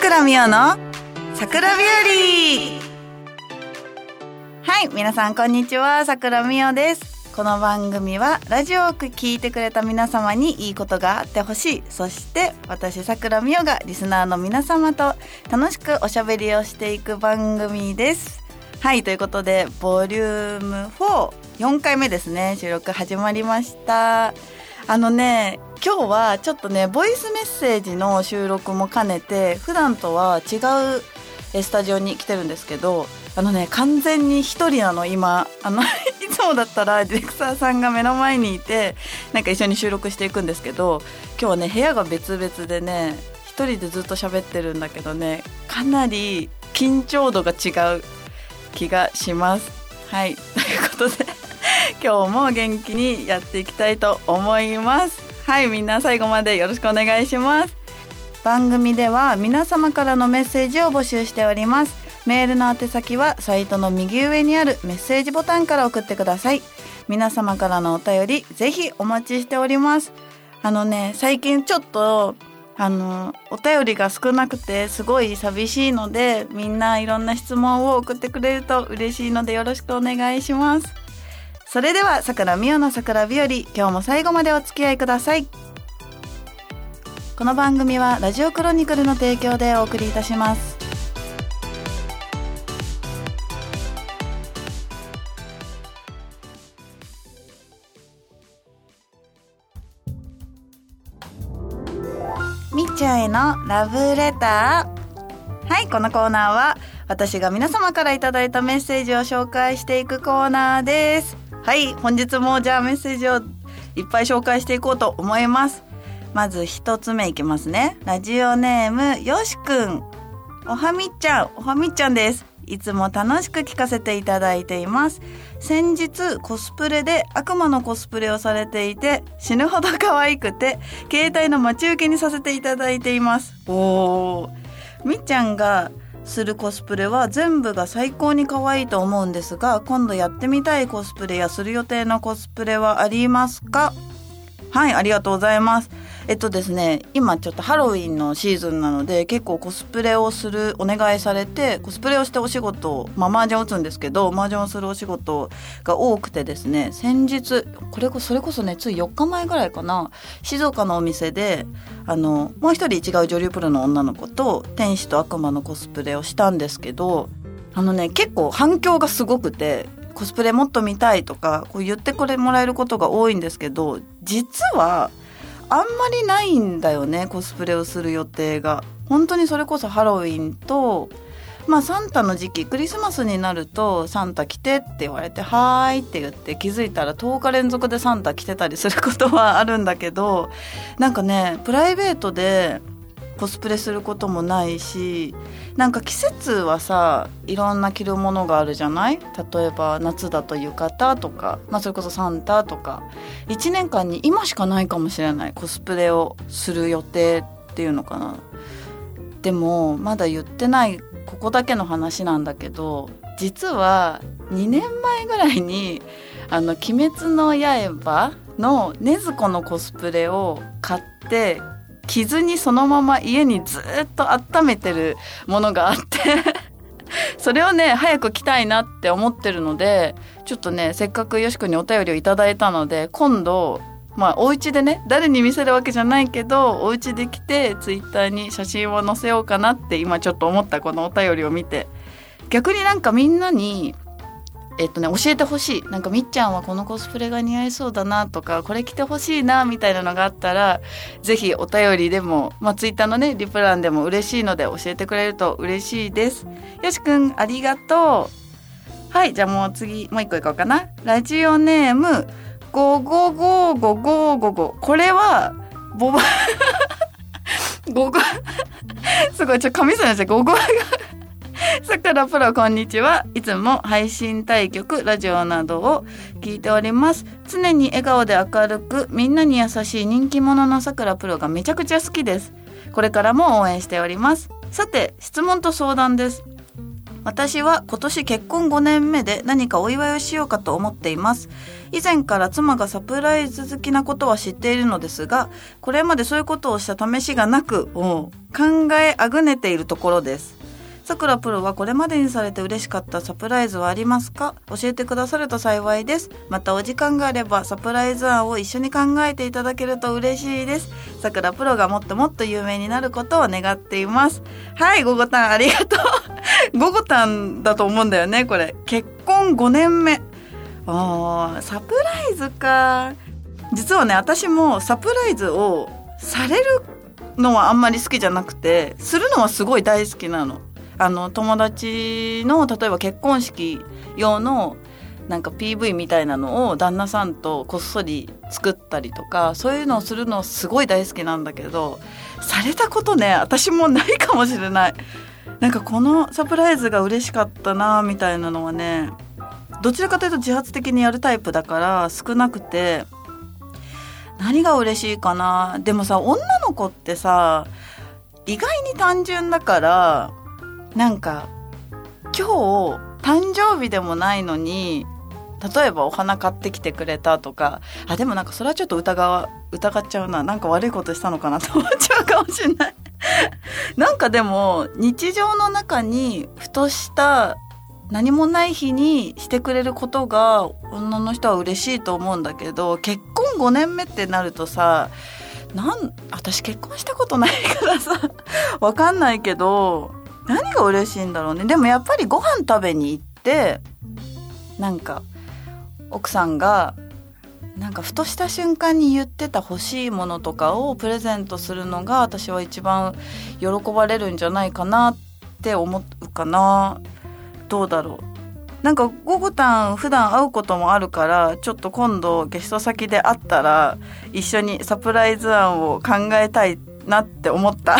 倉美代の桜日和。はい皆さんこんにちは。桜美代です。この番組はラジオを聞いてくれた皆様にいいことがあってほしい。そして私桜美代がリスナーの皆様と楽しくおしゃべりをしていく番組です。はいということでボリューム44回目ですね。収録始まりました。あのね今日はちょっとねボイスメッセージの収録も兼ねて普段とは違うスタジオに来てるんですけどあのね完全に一人なの今。あの いつもだったらディレクターさんが目の前にいてなんか一緒に収録していくんですけど今日はね部屋が別々でね一人でずっと喋ってるんだけどねかなり緊張度が違う気がします。はい。ということで今日も元気にやっていきたいと思います。はいみんな最後までよろしくお願いします。番組では皆様からのメッセージを募集しております。メールの宛先はサイトの右上にあるメッセージボタンから送ってください。皆様からのお便りぜひお待ちしております。あのね最近ちょっとあのお便りが少なくてすごい寂しいのでみんないろんな質問を送ってくれると嬉しいのでよろしくお願いします。それでは桜美代の桜日和今日も最後までお付き合いください。この番組はラジオクロニクルの提供でお送りいたします。みっちゃんへのラブレター。はいこのコーナーは私が皆様からいただいたメッセージを紹介していくコーナーです。はい本日もじゃあメッセージをいっぱい紹介していこうと思います。まず一つ目いきますね。ラジオネームよしくんおはみちゃん。おはみちゃんです。いつも楽しく聞かせていただいています。先日コスプレで悪魔のコスプレをされていて死ぬほど可愛くて携帯の待ち受けにさせていただいています。おー。みっちゃんがするコスプレは全部が最高に可愛いと思うんですが今度やってみたいコスプレやする予定のコスプレはありますか？はいありがとうございます。えっとですね今ちょっとハロウィンのシーズンなので結構コスプレをするお願いされてコスプレをしてお仕事まあ麻雀を打つんですけど麻雀をするお仕事が多くてですね先日これこそれこそねつい4日前ぐらいかな静岡のお店であのもう一人違う女流プロの女の子と天使と悪魔のコスプレをしたんですけどあのね結構反響がすごくてコスプレもっと見たいとかこう言ってこれもらえることが多いんですけど実はあんまりないんだよねコスプレをする予定が。本当にそれこそハロウィンとまあサンタの時期クリスマスになるとサンタ来てって言われて「はーい」って言って気づいたら10日連続でサンタ来てたりすることはあるんだけどなんかねプライベートでコスプレすることもないしなんか季節はさいろんな着るものがあるじゃない？例えば夏だと浴衣とか、まあ、それこそサンタとか。1年間に今しかないかもしれない。コスプレをする予定っていうのかな。でもまだ言ってないここだけの話なんだけど実は2年前ぐらいに「あの鬼滅の刃」の禰豆子のコスプレを買って着ずにそのまま家にずっと温めてるものがあって それをね早く着たいなって思ってるのでちょっとねせっかくよしくんにお便りをいただいたので今度まあお家でね誰に見せるわけじゃないけどお家で来てツイッターに写真を載せようかなって今ちょっと思ったこのお便りを見て逆になんかみんなにえっとね教えてほしい。なんかみっちゃんはこのコスプレが似合いそうだなとかこれ着てほしいなみたいなのがあったら是非お便りでも、まあ、ツイッターのねリプランでも嬉しいので教えてくれると嬉しいです。よしくんありがとう。はいじゃあもう次もう一個いこうかな。ラジオネーム5555555これはボバ 5 5 すごいちょっと神様ですね5 5さくらプロこんにちは。いつも配信対局ラジオなどを聞いております。常に笑顔で明るくみんなに優しい人気者のさくらプロがめちゃくちゃ好きです。これからも応援しております。さて質問と相談です。私は今年結婚5年目で何かお祝いをしようかと思っています。以前から妻がサプライズ好きなことは知っているのですがこれまでそういうことをした試しがなく考えあぐねているところです。さくらプロはこれまでにされて嬉しかったサプライズはありますか？教えてくださると幸いです。またお時間があればサプライズ案を一緒に考えていただけると嬉しいです。さくらプロがもっともっと有名になることを願っています。はいゴゴタンありがとう。ゴゴタンだと思うんだよねこれ。結婚5年目。あーサプライズか。実はね私もサプライズをされるのはあんまり好きじゃなくてするのはすごい大好きなの。あの友達の例えば結婚式用のなんか PV みたいなのを旦那さんとこっそり作ったりとかそういうのをするのすごい大好きなんだけどされたことね私もないかもしれない。なんかこのサプライズが嬉しかったなみたいなのはねどちらかというと自発的にやるタイプだから少なくて何が嬉しいかな。でもさ女の子ってさ意外に単純だからなんか今日誕生日でもないのに例えばお花買ってきてくれたとかあでもなんかそれはちょっと疑疑っちゃうな。なんか悪いことしたのかなと思っちゃうかもしれない。なんかでも日常の中にふとした何もない日にしてくれることが女の人は嬉しいと思うんだけど結婚5年目ってなるとさなん私結婚したことないからさわかんないけど何が嬉しいんだろうね。でもやっぱりご飯食べに行ってなんか奥さんがなんかふとした瞬間に言ってた欲しいものとかをプレゼントするのが私は一番喜ばれるんじゃないかなって思うかな。どうだろう。なんかゴゴタン普段会うこともあるからちょっと今度ゲスト先で会ったら一緒にサプライズ案を考えたいなって思った。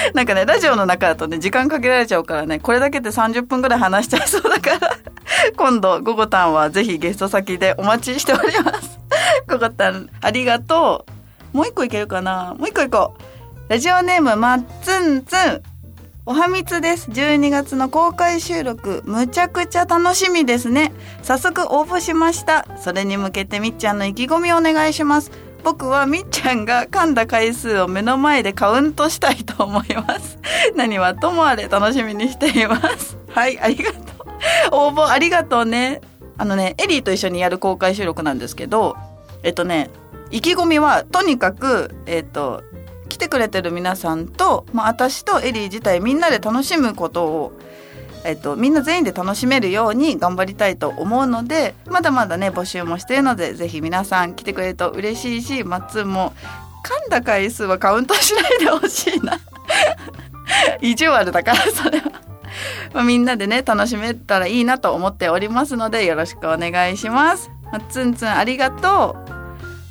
なんかね、ラジオの中だとね、時間かけられちゃうからね、これだけで30分ぐらい話しちゃいそうだから 今度、ゴゴタンはぜひゲスト先でお待ちしております。ゴゴタン、ありがとう。もう一個いけるかな？もう一個いこう。ラジオネーム、まっつんつん。おはみつです。12月の公開収録、むちゃくちゃ楽しみですね。早速応募しました。それに向けてみっちゃんの意気込みをお願いします。僕はみっちゃんが噛んだ回数を目の前でカウントしたいと思います。何はともあれ楽しみにしています。はいありがとう。応募ありがとうね。あのねエリーと一緒にやる公開収録なんですけどえっとね意気込みはとにかくえっと来てくれてる皆さんと、まあ、私とエリー自体みんなで楽しむことをえっと、みんな全員で楽しめるように頑張りたいと思うのでまだまだね募集もしているのでぜひ皆さん来てくれると嬉しいしマッツンも噛んだ回数はカウントしないでほしいな。意地悪だからそれは。まあ、みんなでね楽しめたらいいなと思っておりますのでよろしくお願いします。まっつんつんありがとう。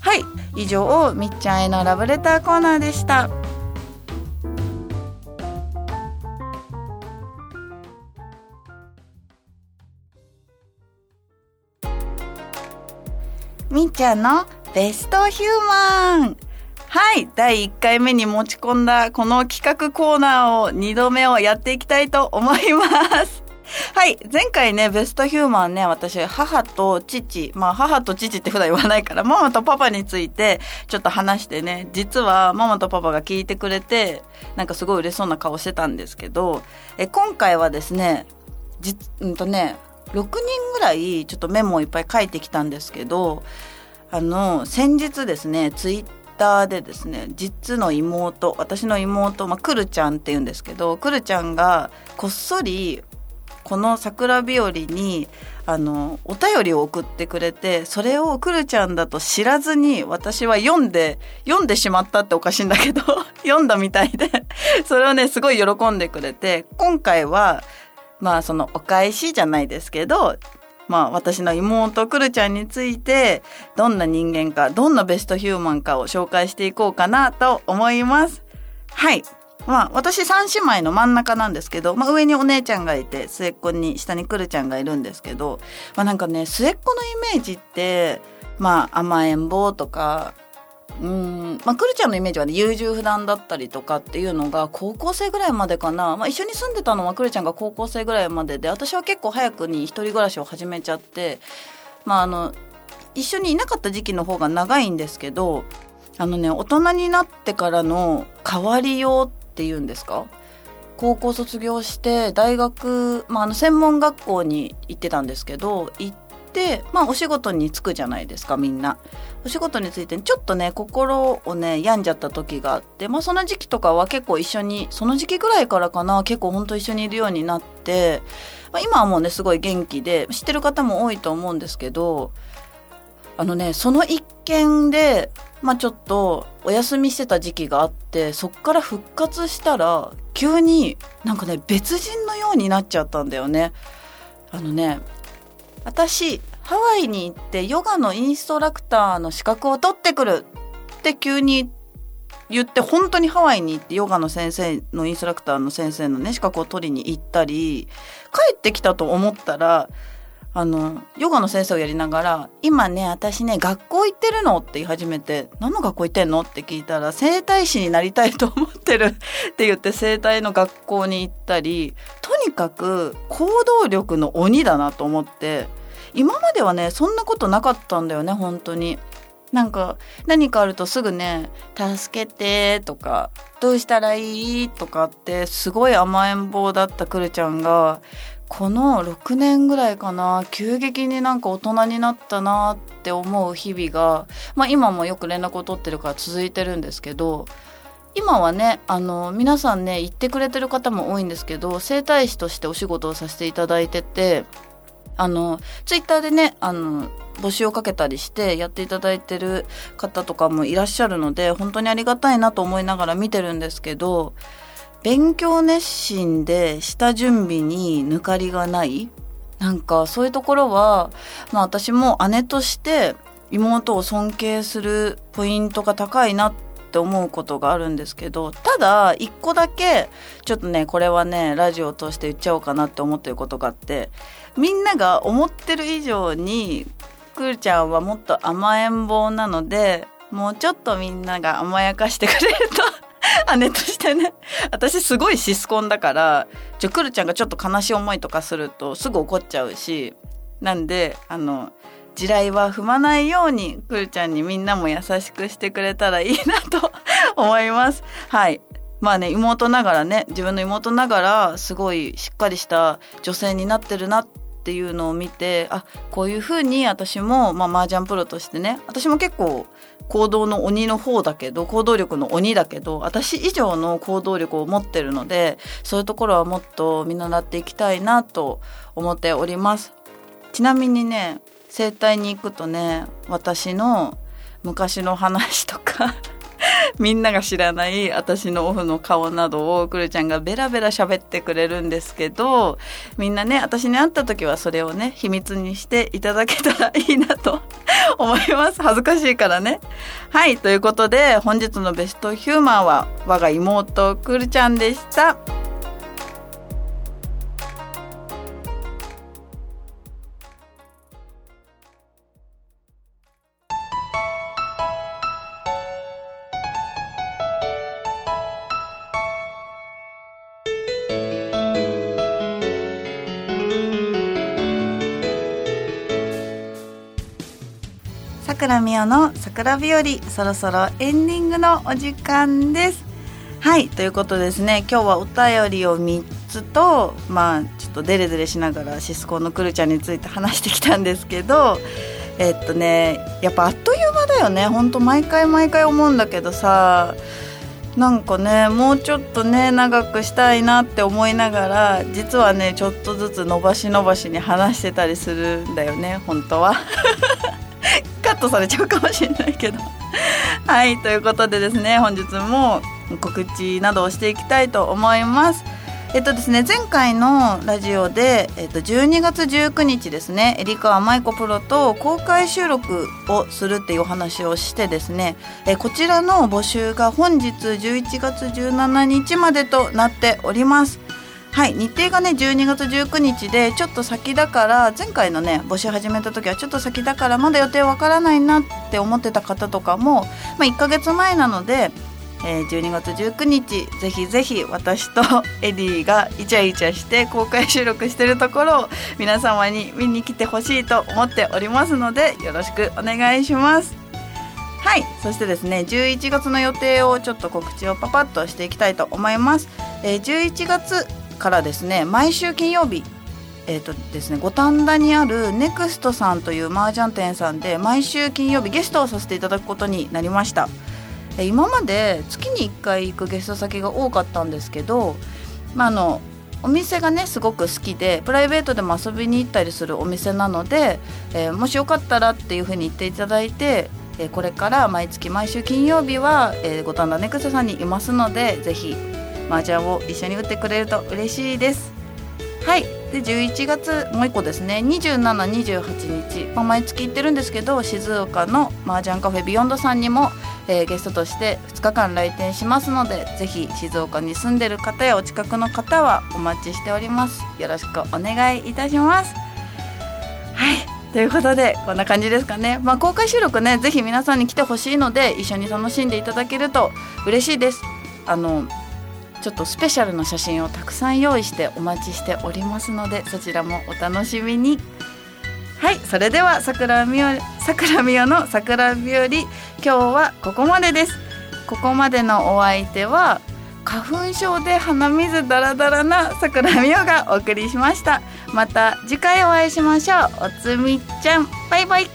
はい以上みっちゃんへのラブレターコーナーでした。みっちゃんのベストヒューマン。はい第1回目に持ち込んだこの企画コーナーを2度目をやっていきたいと思います。はい前回ねベストヒューマンね私母と父。まあ母と父って普段言わないからママとパパについてちょっと話してね。実はママとパパが聞いてくれてなんかすごい嬉しそうな顔してたんですけどえ今回はですねじうんとね6人ぐらいちょっとメモをいっぱい書いてきたんですけどあの先日ですねツイッターでですね実の妹私の妹、まあ、くるちゃんって言うんですけどくるちゃんがこっそりこの桜日和にあのお便りを送ってくれてそれをくるちゃんだと知らずに私は読んで読んでしまったっておかしいんだけど 読んだみたいでそれをねすごい喜んでくれて今回はまあそのお返しじゃないですけどまあ私の妹くるちゃんについてどんな人間かどんなベストヒューマンかを紹介していこうかなと思います。はい。まあ私三姉妹の真ん中なんですけど、まあ上にお姉ちゃんがいて末っ子に下にくるちゃんがいるんですけど、まあなんかね末っ子のイメージってまあ甘えん坊とかうん。まあ、くるちゃんのイメージはね優柔不断だったりとかっていうのが高校生ぐらいまでかな、まあ、一緒に住んでたのはくるちゃんが高校生ぐらいまでで私は結構早くに一人暮らしを始めちゃってまああの一緒にいなかった時期の方が長いんですけどあのね大人になってからの変わりようっていうんですか？高校卒業して大学、まあ、あの専門学校に行ってたんですけど行って、まあ、お仕事に就くじゃないですかみんな。お仕事についてちょっとね心をね病んじゃった時があって、まあ、その時期とかは結構一緒にその時期ぐらいからかな結構ほんと一緒にいるようになって、まあ、今はもうねすごい元気で知ってる方も多いと思うんですけどあのねその一件でまあちょっとお休みしてた時期があってそっから復活したら急になんかね別人のようになっちゃったんだよね。あのね私ハワイに行ってヨガのインストラクターの資格を取ってくるって急に言って本当にハワイに行ってヨガの先生のインストラクターの先生のね資格を取りに行ったり帰ってきたと思ったらあのヨガの先生をやりながら「今ね私ね学校行ってるの?」って言い始めて「何の学校行ってんの?」って聞いたら「整体師になりたいと思ってる 」って言って整体の学校に行ったりとにかく行動力の鬼だなと思って今まではねそんなことなかったんだよね本当に。なんか何かあるとすぐね「助けて」とか「どうしたらいい?」とかってすごい甘えん坊だったくるちゃんがこの6年ぐらいかな急激になんか大人になったなって思う日々が、まあ、今もよく連絡を取ってるから続いてるんですけど今はねあの皆さんね言ってくれてる方も多いんですけど整体師としてお仕事をさせていただいててあのツイッターでねあの募集をかけたりしてやっていただいてる方とかもいらっしゃるので本当にありがたいなと思いながら見てるんですけど勉強熱心で下準備に抜かりがないなんかそういうところは、まあ、私も姉として妹を尊敬するポイントが高いなってって思うことがあるんですけどただ一個だけちょっとねこれはねラジオを通して言っちゃおうかなって思ってることがあってみんなが思ってる以上にくーちゃんはもっと甘えん坊なのでもうちょっとみんなが甘やかしてくれると 姉としてね私すごいシスコンだからちょくるちゃんがちょっと悲しい思いとかするとすぐ怒っちゃうしなんであの地雷は踏まないようにくるちゃんにみんなも優しくしてくれたらいいなと 思います。はいまあね妹ながらね自分の妹ながらすごいしっかりした女性になってるなっていうのを見てあこういうふうに私も、まあ、麻雀プロとしてね私も結構行動の鬼の方だけど行動力の鬼だけど私以上の行動力を持ってるのでそういうところはもっと見習っていきたいなと思っておりますちなみにね整体に行くとね私の昔の話とか みんなが知らない私のオフの顔などをくるちゃんがベラベラ喋ってくれるんですけどみんなね私に会った時はそれをね秘密にしていただけたらいいなと 思います恥ずかしいからねはいということで本日のベストヒューマンは我が妹くるちゃんでした。倉美代の桜日和そろそろエンディングのお時間です。はいということですね。今日はお便りを3つとまあちょっとデレデレしながらシスコのくるちゃんについて話してきたんですけどえっとねやっぱあっという間だよね。ほんと毎回毎回思うんだけどさなんかねもうちょっとね長くしたいなって思いながら実はねちょっとずつ伸ばし伸ばしに話してたりするんだよね本当は。ットされちゃうかもしれないけど。はいということでですね本日も告知などをしていきたいと思います。えっとですね前回のラジオで、えっと、12月19日ですねエリカワ舞子プロと公開収録をするっていうお話をしてですねえこちらの募集が本日11月17日までとなっております。はい日程がね12月19日でちょっと先だから前回のね募集始めた時はちょっと先だからまだ予定わからないなって思ってた方とかも、まあ、1ヶ月前なので、えー、12月19日ぜひぜひ私と エディがイチャイチャして公開収録してるところを皆様に見に来てほしいと思っておりますのでよろしくお願いします。はいそしてですね11月の予定をちょっと告知をパパッとしていきたいと思います、えー、11月からですね毎週金曜日えーとですね、五反田にあるネクストさんという麻雀店さんで毎週金曜日ゲストをさせていただくことになりました、え今まで月に1回行くゲスト先が多かったんですけど、まあ、あのお店がねすごく好きでプライベートでも遊びに行ったりするお店なので、えー、もしよかったらっていうふうに言っていただいてえ、これから毎月毎週金曜日は、え、五反田ネクストさんにいますのでぜひ麻雀を一緒に打ってくれると嬉しいです。はい。で11月もう一個ですね。2728日、まあ、毎月行ってるんですけど静岡の麻雀カフェビヨンドさんにも、えー、ゲストとして2日間来店しますのでぜひ静岡に住んでる方やお近くの方はお待ちしております。よろしくお願いいたします。はい。ということでこんな感じですかね、まあ、公開収録ねぜひ皆さんに来てほしいので一緒に楽しんでいただけると嬉しいです。あのちょっとスペシャルな写真をたくさん用意してお待ちしておりますのでそちらもお楽しみに。はいそれでは桜みお桜みおの桜日和。今日はここまでです。ここまでのお相手は花粉症で鼻水ダラダラな桜美代がお送りしました。また次回お会いしましょう。おつみちゃん。バイバイ。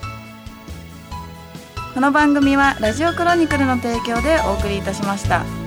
この番組はラジオクロニクルの提供でお送りいたしました。